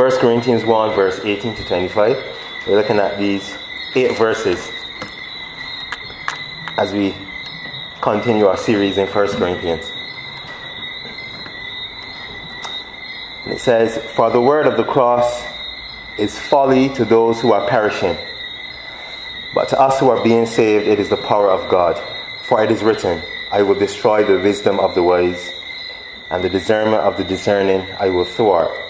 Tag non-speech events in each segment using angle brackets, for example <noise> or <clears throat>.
1 Corinthians 1, verse 18 to 25. We're looking at these eight verses as we continue our series in 1 Corinthians. And it says, For the word of the cross is folly to those who are perishing, but to us who are being saved, it is the power of God. For it is written, I will destroy the wisdom of the wise, and the discernment of the discerning I will thwart.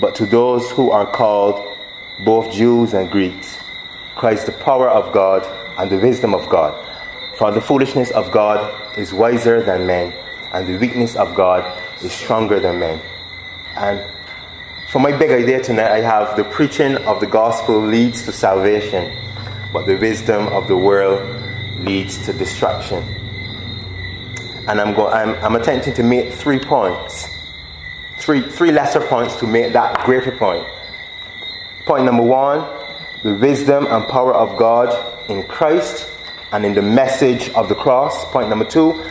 But to those who are called, both Jews and Greeks, Christ the power of God and the wisdom of God. For the foolishness of God is wiser than men, and the weakness of God is stronger than men. And for my big idea tonight, I have the preaching of the gospel leads to salvation, but the wisdom of the world leads to destruction. And I'm, go- I'm, I'm attempting to make three points, three, three lesser points to make that greater point. Point number one the wisdom and power of God in Christ and in the message of the cross. Point number two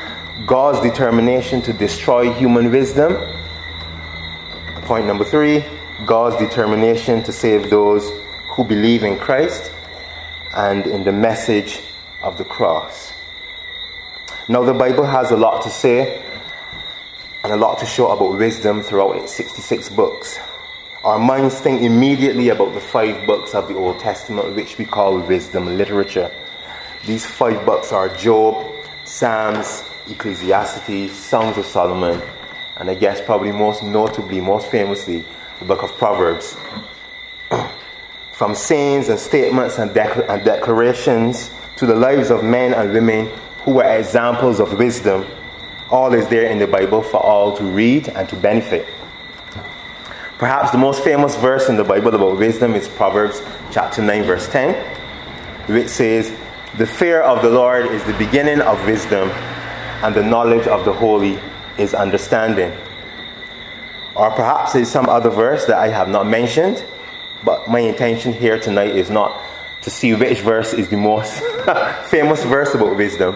God's determination to destroy human wisdom. Point number three God's determination to save those who believe in Christ and in the message of the cross. Now, the Bible has a lot to say and a lot to show about wisdom throughout its 66 books. Our minds think immediately about the five books of the Old Testament, which we call wisdom literature. These five books are Job, Psalms, Ecclesiastes, Songs of Solomon, and I guess probably most notably, most famously, the book of Proverbs. <clears throat> From sayings and statements and, and declarations to the lives of men and women who were examples of wisdom, all is there in the Bible for all to read and to benefit. Perhaps the most famous verse in the Bible about wisdom is Proverbs chapter 9, verse 10, which says, The fear of the Lord is the beginning of wisdom, and the knowledge of the holy is understanding. Or perhaps it's some other verse that I have not mentioned, but my intention here tonight is not to see which verse is the most <laughs> famous verse about wisdom,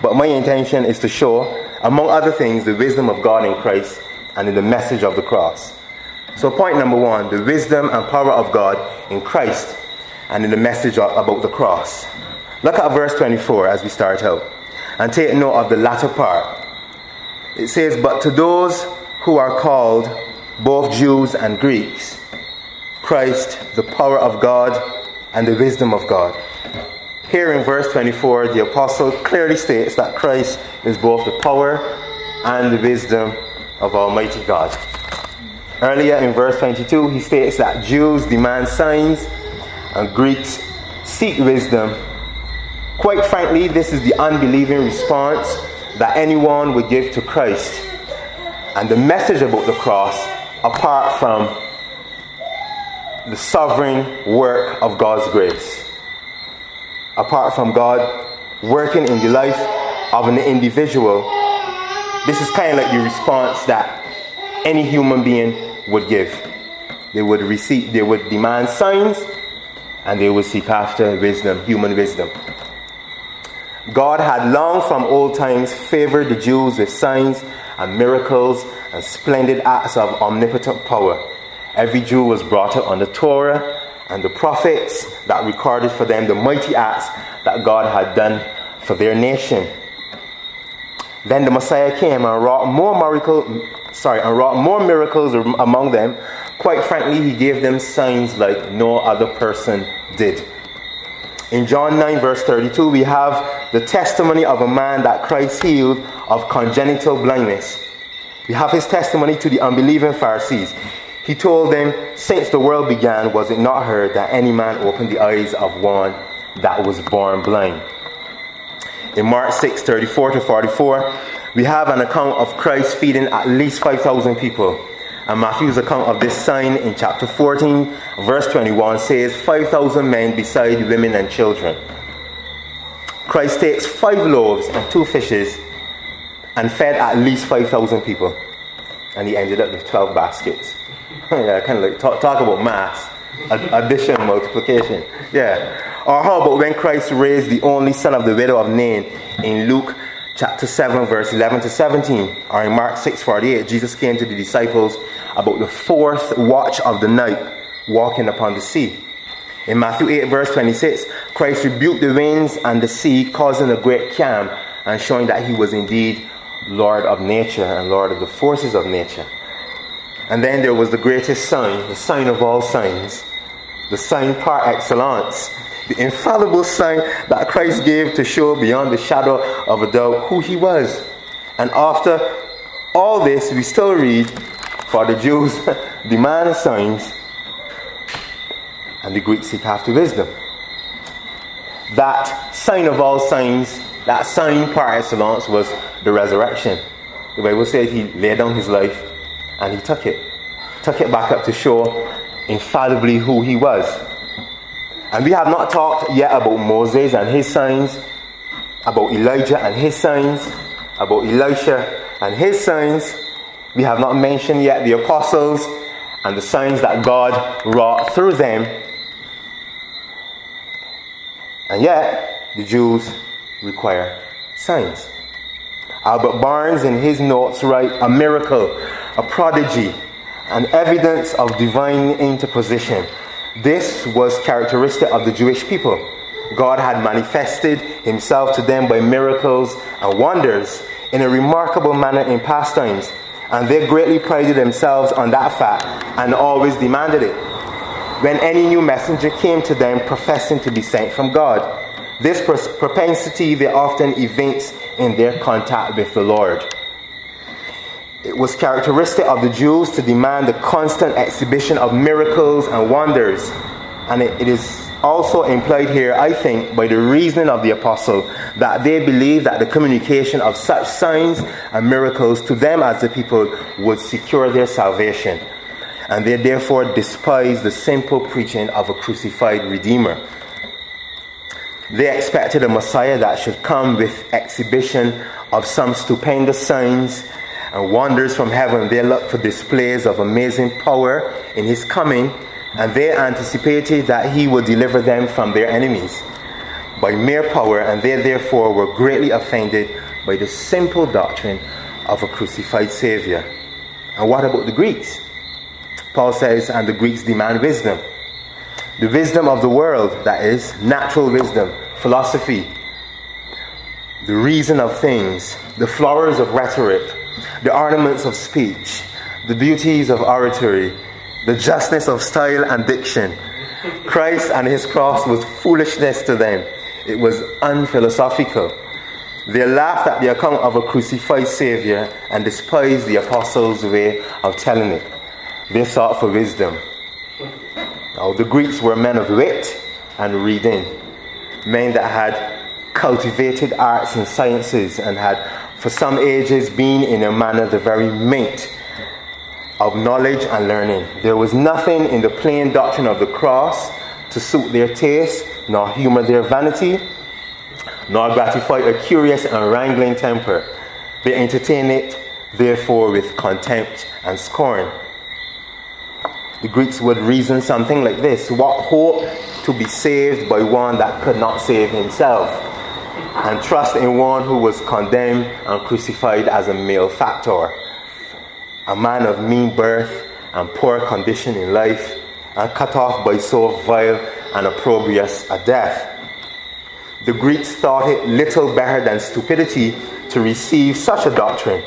but my intention is to show, among other things, the wisdom of God in Christ and in the message of the cross. So, point number one the wisdom and power of God in Christ and in the message about the cross. Look at verse 24 as we start out and take note of the latter part. It says, But to those who are called, both Jews and Greeks, Christ, the power of God and the wisdom of God. Here in verse 24, the apostle clearly states that Christ is both the power and the wisdom of Almighty God. Earlier in verse 22, he states that Jews demand signs and Greeks seek wisdom. Quite frankly, this is the unbelieving response that anyone would give to Christ and the message about the cross apart from the sovereign work of God's grace. Apart from God working in the life of an individual, this is kind of like the response that any human being would give. They would receive, they would demand signs, and they would seek after wisdom, human wisdom. God had long from old times favored the Jews with signs and miracles and splendid acts of omnipotent power. Every Jew was brought up on the Torah and the prophets that recorded for them the mighty acts that God had done for their nation. Then the Messiah came and wrought more miracle, sorry, and wrought more miracles among them. Quite frankly, he gave them signs like no other person did. In John 9, verse 32, we have the testimony of a man that Christ healed of congenital blindness. We have his testimony to the unbelieving Pharisees. He told them, Since the world began, was it not heard that any man opened the eyes of one that was born blind? In Mark 6 34 to 44, we have an account of Christ feeding at least 5,000 people. And Matthew's account of this sign in chapter 14, verse 21 says, 5,000 men beside women and children. Christ takes five loaves and two fishes and fed at least 5,000 people. And he ended up with 12 baskets. <laughs> yeah, kind of like talk, talk about mass, addition, multiplication. Yeah. Or how about when Christ raised the only son of the widow of Nain in Luke chapter 7, verse 11 to 17, or in Mark 6, 48, Jesus came to the disciples about the fourth watch of the night, walking upon the sea. In Matthew 8, verse 26, Christ rebuked the winds and the sea, causing a great calm and showing that he was indeed Lord of nature and Lord of the forces of nature. And then there was the greatest sign, the sign of all signs, the sign par excellence, the infallible sign that Christ gave to show beyond the shadow of a doubt who he was. And after all this, we still read, for the Jews <laughs> demand signs, and the Greeks seek after wisdom. That sign of all signs, that sign par excellence was the resurrection. The Bible says he laid down his life and he took it. Took it back up to show infallibly who he was. And we have not talked yet about Moses and his signs, about Elijah and his signs, about Elisha and his signs. We have not mentioned yet the apostles and the signs that God wrought through them. And yet, the Jews require signs. Albert Barnes, in his notes, write a miracle, a prodigy, an evidence of divine interposition this was characteristic of the Jewish people. God had manifested himself to them by miracles and wonders in a remarkable manner in past times, and they greatly prided themselves on that fact and always demanded it. When any new messenger came to them professing to be sent from God, this propensity they often evince in their contact with the Lord. It was characteristic of the Jews to demand the constant exhibition of miracles and wonders. And it, it is also implied here, I think, by the reasoning of the apostle, that they believed that the communication of such signs and miracles to them as the people would secure their salvation. And they therefore despised the simple preaching of a crucified Redeemer. They expected a Messiah that should come with exhibition of some stupendous signs and wonders from heaven. They looked for displays of amazing power in his coming, and they anticipated that he would deliver them from their enemies by mere power, and they therefore were greatly offended by the simple doctrine of a crucified Savior. And what about the Greeks? Paul says, and the Greeks demand wisdom. The wisdom of the world, that is, natural wisdom, philosophy, the reason of things, the flowers of rhetoric, the ornaments of speech, the beauties of oratory, the justness of style and diction. Christ and his cross was foolishness to them. It was unphilosophical. They laughed at the account of a crucified Savior and despised the apostles' way of telling it. They sought for wisdom. Now, the Greeks were men of wit and reading, men that had cultivated arts and sciences and had for some ages been in a manner the very mate of knowledge and learning. There was nothing in the plain doctrine of the cross to suit their taste, nor humor their vanity, nor gratify a curious and wrangling temper. They entertain it, therefore, with contempt and scorn. The Greeks would reason something like this What hope to be saved by one that could not save himself? And trust in one who was condemned and crucified as a malefactor, a man of mean birth and poor condition in life, and cut off by so vile and opprobrious a death. The Greeks thought it little better than stupidity to receive such a doctrine.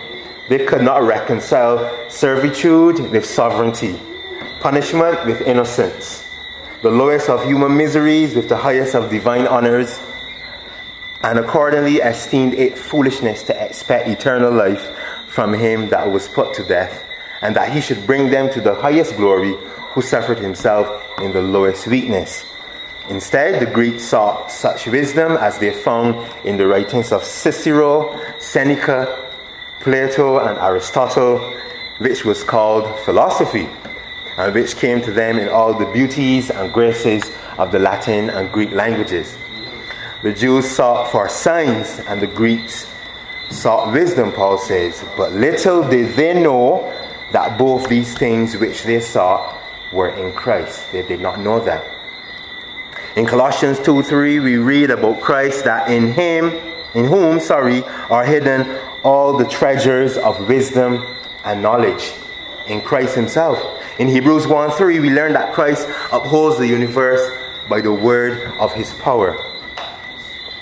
They could not reconcile servitude with sovereignty, punishment with innocence, the lowest of human miseries with the highest of divine honors and accordingly esteemed it foolishness to expect eternal life from him that was put to death, and that he should bring them to the highest glory who suffered himself in the lowest weakness. Instead, the Greeks sought such wisdom as they found in the writings of Cicero, Seneca, Plato, and Aristotle. which was called philosophy, and which came to them in all the beauties and graces of the Latin and Greek languages. The Jews sought for signs, and the Greeks sought wisdom, Paul says. But little did they know that both these things which they sought were in Christ. They did not know that. In Colossians 2 3, we read about Christ that in him, in whom, sorry, are hidden all the treasures of wisdom and knowledge. In Christ Himself. In Hebrews 1 3, we learn that Christ upholds the universe by the word of His power.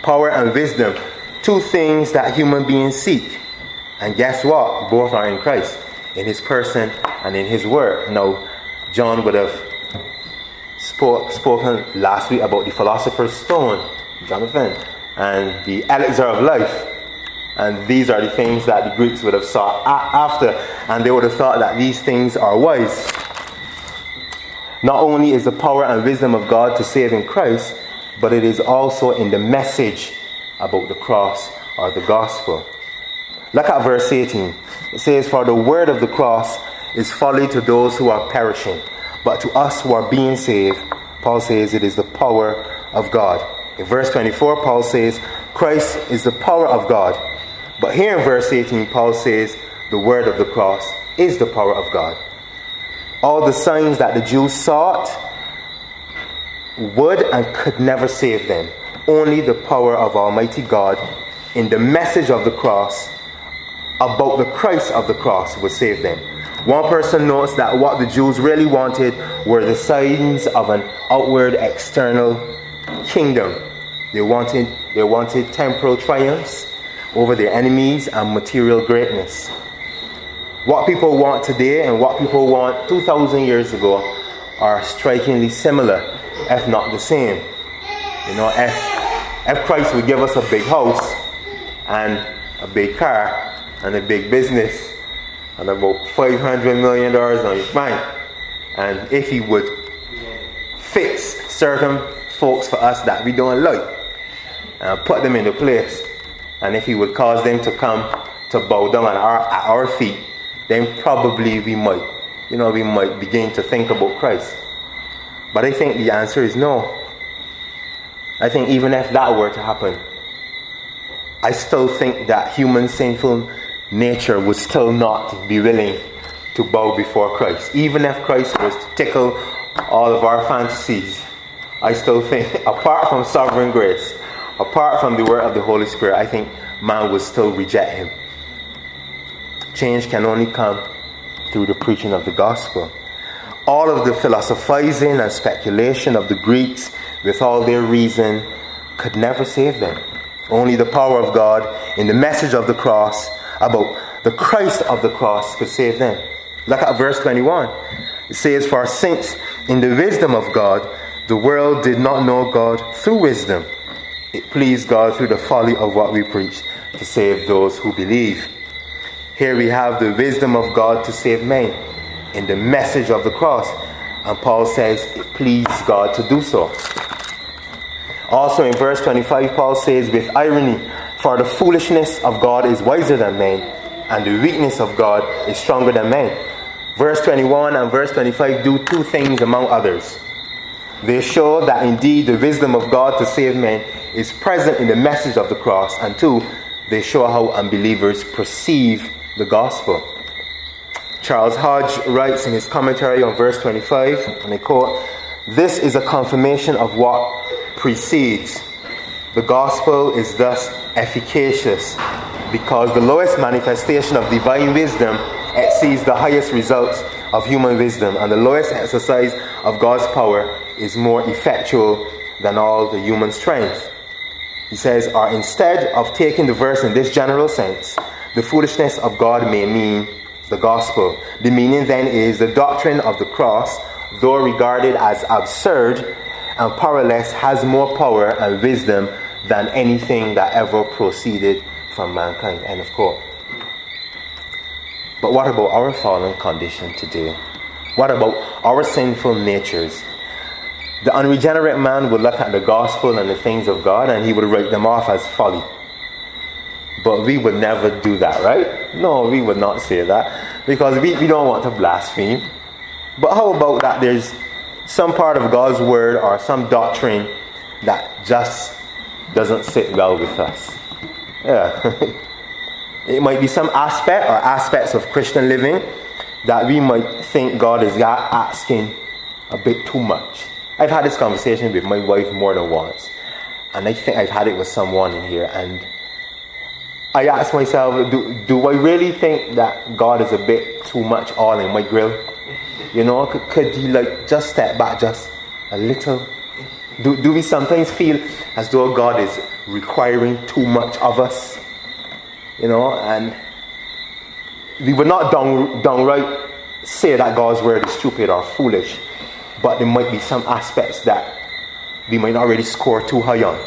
Power and wisdom, two things that human beings seek. And guess what? Both are in Christ, in His person and in His word. Now, John would have spoke, spoken last week about the philosopher's stone, Jonathan, and the elixir of life. And these are the things that the Greeks would have sought after, and they would have thought that these things are wise. Not only is the power and wisdom of God to save in Christ, but it is also in the message about the cross or the gospel. Look at verse 18. It says, For the word of the cross is folly to those who are perishing but to us who are being saved, Paul says it is the power of God. In verse 24, Paul says, Christ is the power of God. But here in verse 18, Paul says, the word of the cross is the power of God. All the signs that the Jews sought would and could never save them. Only the power of Almighty God in the message of the cross about the Christ of the cross would save them. One person notes that what the Jews really wanted were the signs of an outward external kingdom. They wanted, they wanted temporal triumphs over their enemies and material greatness. What people want today and what people want 2,000 years ago are strikingly similar, if not the same. You know, if, if Christ would give us a big house and a big car and a big business, and about $500 million on his bank. And if he would fix certain folks for us that we don't like and put them into place, and if he would cause them to come to bow down at our, at our feet, then probably we might, you know, we might begin to think about Christ. But I think the answer is no. I think even if that were to happen, I still think that human sinful nature would still not be willing to bow before Christ. Even if Christ was to tickle all of our fantasies, I still think, <laughs> apart from sovereign grace, apart from the work of the Holy Spirit, I think man would still reject him. Change can only come through the preaching of the gospel. All of the philosophizing and speculation of the Greeks, with all their reason, could never save them. Only the power of God in the message of the cross about the Christ of the cross could save them. Look at verse 21. It says, For since in the wisdom of God, the world did not know God through wisdom, it pleased God through the folly of what we preach to save those who believe. Here we have the wisdom of God to save men in the message of the cross. And Paul says it pleased God to do so. Also in verse 25, Paul says, with irony, for the foolishness of God is wiser than men, and the weakness of God is stronger than men. Verse 21 and verse 25 do two things among others. They show that indeed the wisdom of God to save men is present in the message of the cross, and two, they show how unbelievers perceive the gospel. Charles Hodge writes in his commentary on verse 25, and I quote, This is a confirmation of what precedes. The gospel is thus efficacious because the lowest manifestation of divine wisdom exceeds the highest results of human wisdom, and the lowest exercise of God's power is more effectual than all the human strength. He says, or instead of taking the verse in this general sense, the foolishness of God may mean the gospel. The meaning then is the doctrine of the cross, though regarded as absurd and powerless, has more power and wisdom than anything that ever proceeded from mankind. End of quote. But what about our fallen condition today? What about our sinful natures? The unregenerate man would look at the gospel and the things of God and he would write them off as folly. But we would never do that, right? No, we would not say that because we, we don't want to blaspheme. But how about that there's some part of God's word or some doctrine that just doesn't sit well with us? Yeah. <laughs> it might be some aspect or aspects of Christian living that we might think God is asking a bit too much. I've had this conversation with my wife more than once, and I think I've had it with someone in here, and I ask myself, do, do I really think that God is a bit too much all in my grill? You know, could, could he like just step back just a little? Do, do we sometimes feel as though God is requiring too much of us? You know, and we would not down, downright say that God's word is stupid or foolish, but there might be some aspects that we might not really score too high on.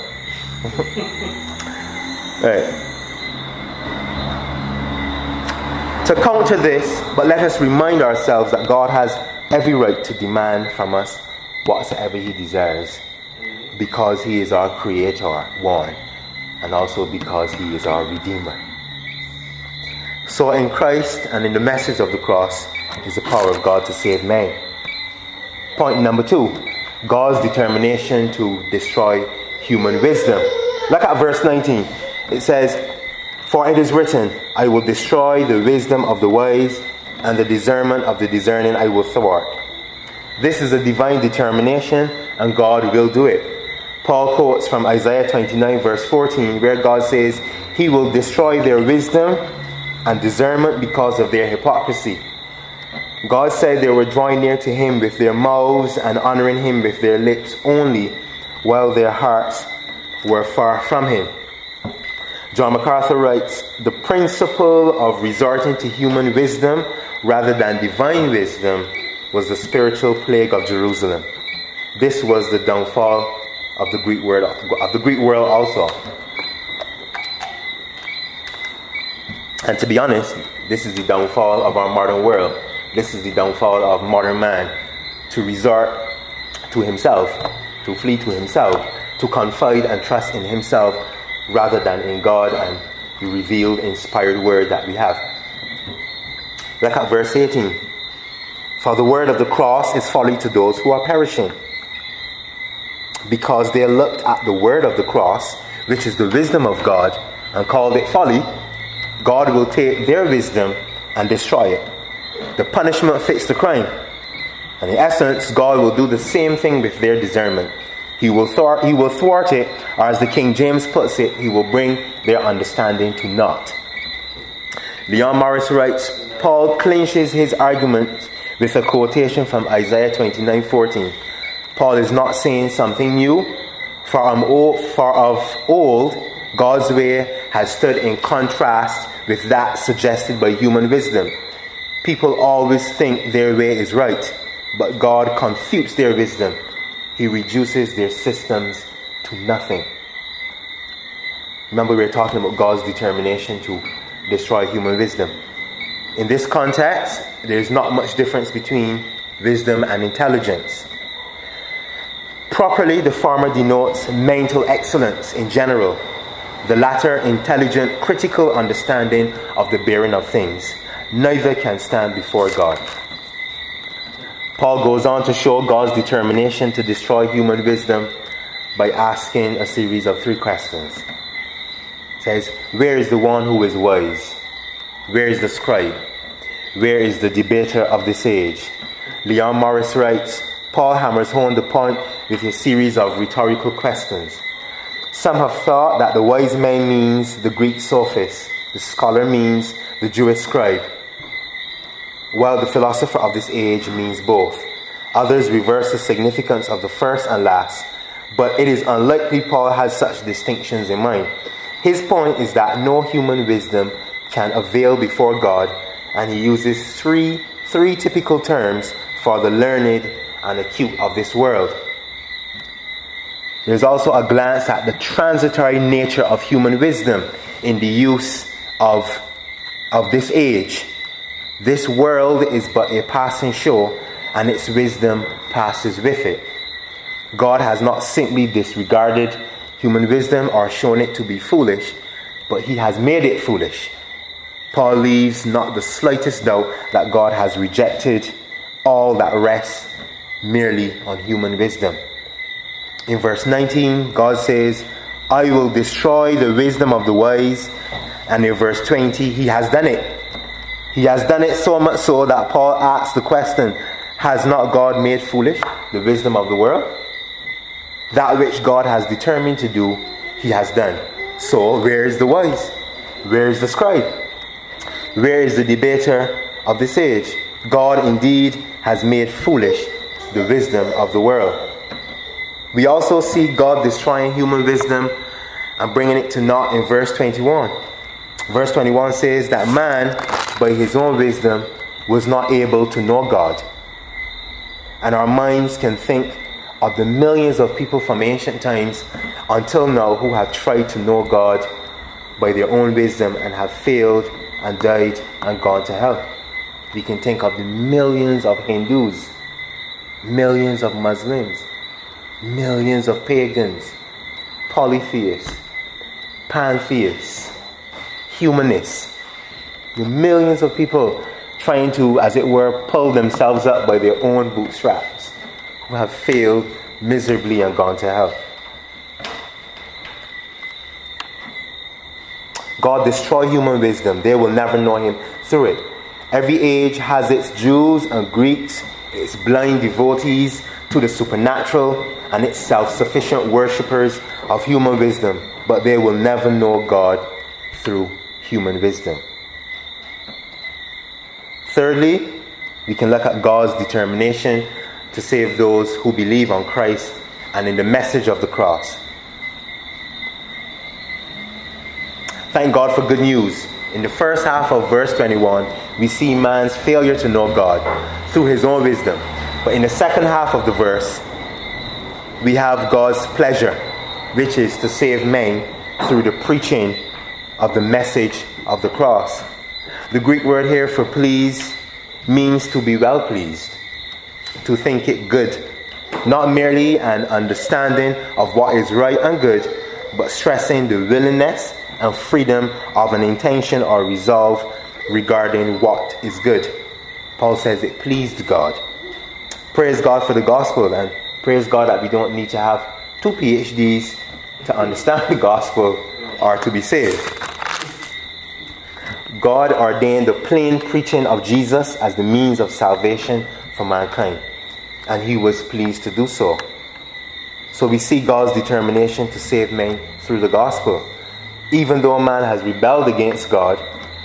<laughs> right. To counter this, but let us remind ourselves that God has every right to demand from us whatsoever He desires because He is our Creator, one, and also because He is our Redeemer. So, in Christ and in the message of the cross is the power of God to save men. Point number two God's determination to destroy human wisdom. Look at verse 19. It says, for it is written, I will destroy the wisdom of the wise, and the discernment of the discerning I will thwart. This is a divine determination, and God will do it. Paul quotes from Isaiah 29, verse 14, where God says, He will destroy their wisdom and discernment because of their hypocrisy. God said they were drawing near to Him with their mouths and honoring Him with their lips only, while their hearts were far from Him. John MacArthur writes The principle of resorting to human wisdom rather than divine wisdom was the spiritual plague of Jerusalem. This was the downfall of the Greek world of the Greek world also. And to be honest, this is the downfall of our modern world. This is the downfall of modern man to resort to himself, to flee to himself, to confide and trust in himself rather than in God and the revealed, inspired word that we have. Look at verse 18. For the word of the cross is folly to those who are perishing. Because they looked at the word of the cross, which is the wisdom of God, and called it folly, God will take their wisdom and destroy it. The punishment fits the crime. And in essence, God will do the same thing with their discernment. He will, thwart, he will thwart it, or as the King James puts it, he will bring their understanding to naught. Leon Morris writes, Paul clinches his argument with a quotation from Isaiah 29 14. Paul is not saying something new, for, um, for of old, God's way has stood in contrast with that suggested by human wisdom. People always think their way is right, but God confutes their wisdom he reduces their systems to nothing. Remember, we were talking about God's determination to destroy human wisdom. In this context, there's not much difference between wisdom and intelligence. Properly, the former denotes mental excellence in general, the latter, intelligent, critical understanding of the bearing of things. Neither can stand before God. Paul goes on to show God's determination to destroy human wisdom by asking a series of three questions. Says, Where is the one who is wise? Where is the scribe? Where is the debater of this age? Leon Morris writes, Paul hammers home the point with a series of rhetorical questions. Some have thought that the wise man means the Greek sophist, the scholar means the Jewish scribe while the philosopher of this age means both. Others reverse the significance of the first and last, but it is unlikely Paul has such distinctions in mind. His point is that no human wisdom can avail before God, and he uses three, three typical terms for the learned and acute of this world. There's also a glance at the transitory nature of human wisdom in the use of, of this age. This world is but a passing show, and its wisdom passes with it. God has not simply disregarded human wisdom or shown it to be foolish, but he has made it foolish. Paul leaves not the slightest doubt that God has rejected all that rests merely on human wisdom. In verse 19, God says, I will destroy the wisdom of the wise. And in verse 20, he has done it. He has done it so much so that Paul asks the question Has not God made foolish the wisdom of the world? That which God has determined to do, he has done. So, where is the wise? Where is the scribe? Where is the debater of this age? God indeed has made foolish the wisdom of the world. We also see God destroying human wisdom and bringing it to naught in verse 21. Verse 21 says that man, by his own wisdom, was not able to know God. And our minds can think of the millions of people from ancient times until now who have tried to know God by their own wisdom and have failed and died and gone to hell. We can think of the millions of Hindus, millions of Muslims, millions of pagans, polytheists, pantheists, humanists, the millions of people trying to, as it were, pull themselves up by their own bootstraps, who have failed miserably and gone to hell. God destroy human wisdom. They will never know Him through it. Every age has its Jews and Greeks, its blind devotees to the supernatural, and its self sufficient worshippers of human wisdom, but they will never know God through human wisdom. Thirdly, we can look at God's determination to save those who believe on Christ and in the message of the cross. Thank God for good news. In the first half of verse 21, we see man's failure to know God through his own wisdom. But in the second half of the verse, we have God's pleasure, which is to save men through the preaching of the message of the cross. The Greek word here for please means to be well pleased, to think it good, not merely an understanding of what is right and good, but stressing the willingness and freedom of an intention or resolve regarding what is good. Paul says it pleased God. Praise God for the gospel and praise God that we don't need to have two PhDs to understand <laughs> the gospel or to be saved. God ordained the plain preaching of Jesus as the means of salvation for mankind, and he was pleased to do so. So we see God's determination to save men through the gospel. Even though man has rebelled against God,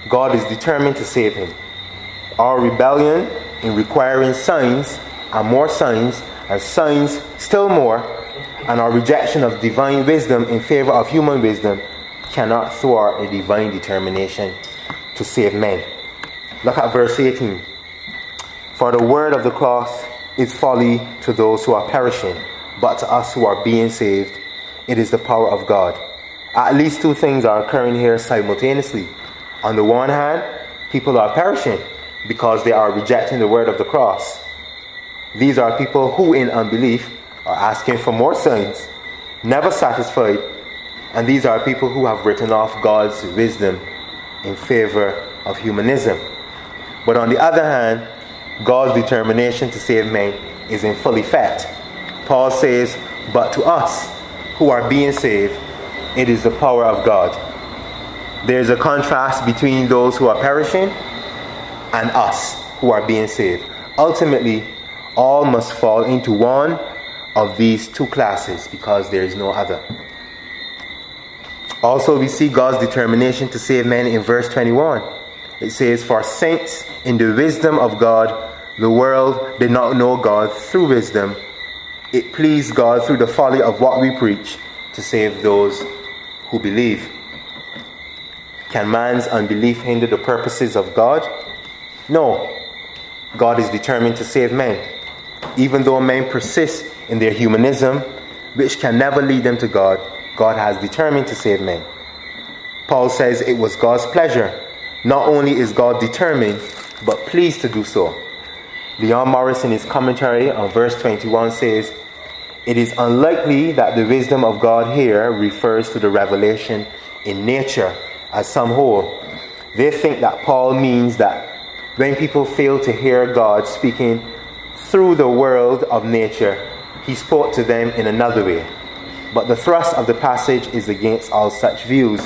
God is determined to save him. Our rebellion in requiring signs and more signs, and signs still more, and our rejection of divine wisdom in favor of human wisdom cannot thwart a divine determination to save men. Look at verse 18. For the word of the cross is folly to those who are perishing, but to us who are being saved, it is the power of God. At least two things are occurring here simultaneously. On the one hand, people are perishing because they are rejecting the word of the cross. These are people who, in unbelief, are asking for more signs, never satisfied, and these are people who have written off God's wisdom in favor of humanism. But on the other hand, God's determination to save men is in full effect. Paul says, But to us who are being saved, it is the power of God. There's a contrast between those who are perishing and us who are being saved. Ultimately, all must fall into one of these two classes because there is no other. Also, we see God's determination to save men in verse 21. It says, For saints in the wisdom of God, the world did not know God through wisdom. It pleased God through the folly of what we preach to save those who believe. Can man's unbelief hinder the purposes of God? No. God is determined to save men. Even though men persist in their humanism, which can never lead them to God, God has determined to save men. Paul says it was God's pleasure. Not only is God determined, but pleased to do so. Leon Morris, in his commentary on verse 21, says, it is unlikely that the wisdom of God here refers to the revelation in nature as some hold. They think that Paul means that when people fail to hear God speaking through the world of nature, he spoke to them in another way. But the thrust of the passage is against all such views.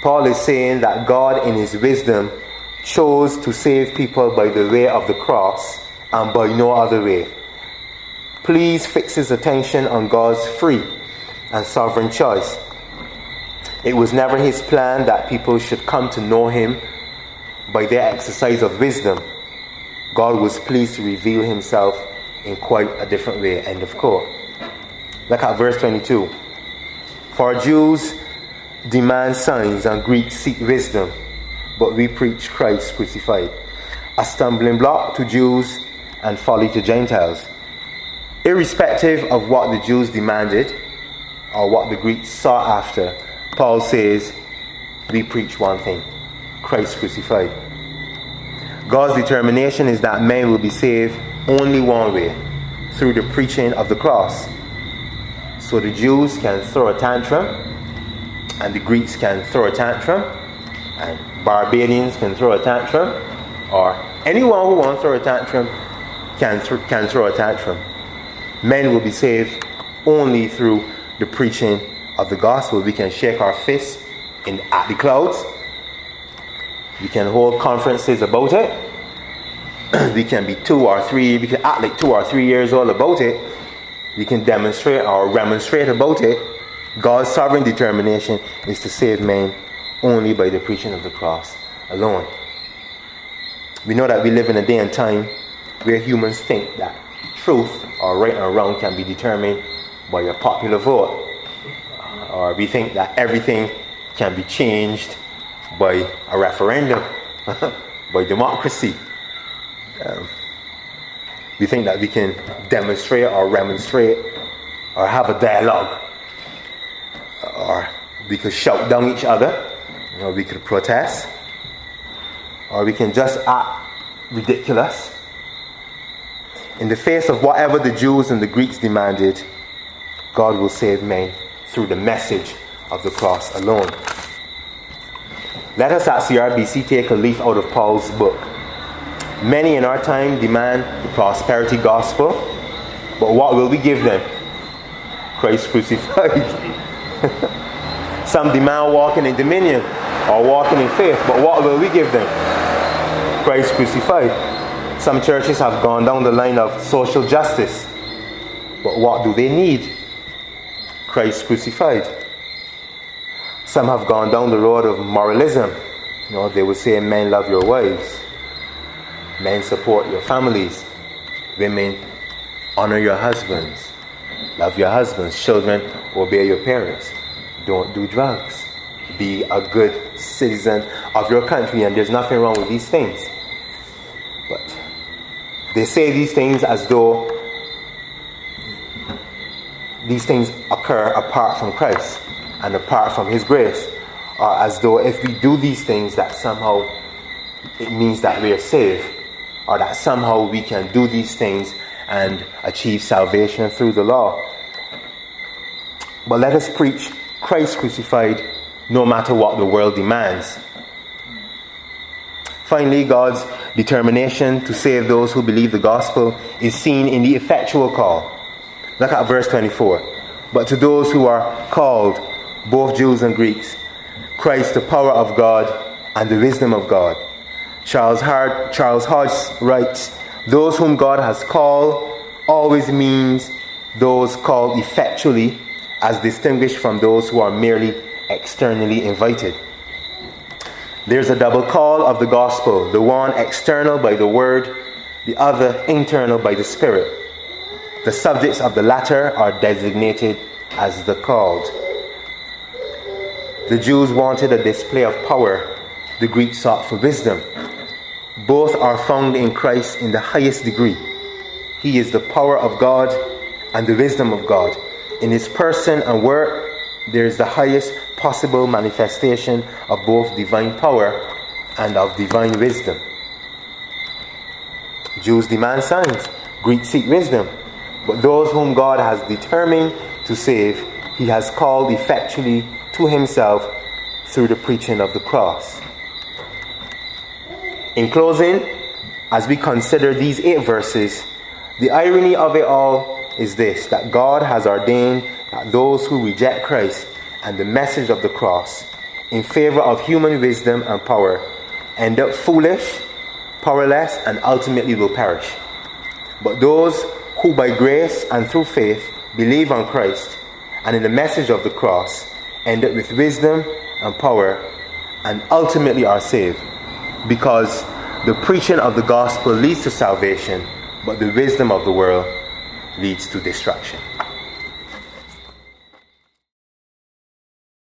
Paul is saying that God, in his wisdom, chose to save people by the way of the cross and by no other way. Please fix his attention on God's free and sovereign choice. It was never his plan that people should come to know him by their exercise of wisdom. God was pleased to reveal himself in quite a different way. End of quote. Look at verse 22. For Jews demand signs and Greeks seek wisdom, but we preach Christ crucified, a stumbling block to Jews and folly to Gentiles. Irrespective of what the Jews demanded or what the Greeks sought after, Paul says, We preach one thing Christ crucified. God's determination is that men will be saved only one way through the preaching of the cross. So the Jews can throw a tantrum, and the Greeks can throw a tantrum, and Barbadians can throw a tantrum, or anyone who wants to throw a tantrum can, th- can throw a tantrum. Men will be saved only through the preaching of the gospel. We can shake our fists in, at the clouds. We can hold conferences about it. <clears throat> we can be two or three, we can act like two or three years old about it we can demonstrate or remonstrate about it. God's sovereign determination is to save men only by the preaching of the cross alone. We know that we live in a day and time where humans think that truth or right or wrong can be determined by a popular vote. Or we think that everything can be changed by a referendum, <laughs> by democracy. Um, we think that we can demonstrate or remonstrate or have a dialogue or we could shout down each other or we could protest or we can just act ridiculous. In the face of whatever the Jews and the Greeks demanded God will save men through the message of the cross alone. Let us at CRBC take a leaf out of Paul's book Many in our time demand the prosperity gospel, but what will we give them? Christ crucified. <laughs> Some demand walking in dominion or walking in faith, but what will we give them? Christ crucified. Some churches have gone down the line of social justice, but what do they need? Christ crucified. Some have gone down the road of moralism. You know, they would say, Men love your wives. Men support your families. Women honor your husbands. Love your husbands. Children obey your parents. Don't do drugs. Be a good citizen of your country, and there's nothing wrong with these things. But they say these things as though these things occur apart from Christ and apart from His grace, or as though if we do these things, that somehow it means that we are saved or that somehow we can do these things and achieve salvation through the law. But let us preach Christ crucified no matter what the world demands. Finally, God's determination to save those who believe the gospel is seen in the effectual call. Look at verse 24. But to those who are called, both Jews and Greeks, Christ, the power of God and the wisdom of God. Charles, Hart, Charles Hodge writes, Those whom God has called always means those called effectually, as distinguished from those who are merely externally invited. There's a double call of the gospel the one external by the word, the other internal by the spirit. The subjects of the latter are designated as the called. The Jews wanted a display of power, the Greeks sought for wisdom. Both are found in Christ in the highest degree. He is the power of God and the wisdom of God. In his person and work, there is the highest possible manifestation of both divine power and of divine wisdom. Jews demand signs, Greeks seek wisdom. But those whom God has determined to save, he has called effectually to himself through the preaching of the cross. In closing, as we consider these eight verses, the irony of it all is this that God has ordained that those who reject Christ and the message of the cross in favor of human wisdom and power end up foolish, powerless, and ultimately will perish. But those who by grace and through faith believe on Christ and in the message of the cross end up with wisdom and power and ultimately are saved because the preaching of the gospel leads to salvation, but the wisdom of the world leads to destruction.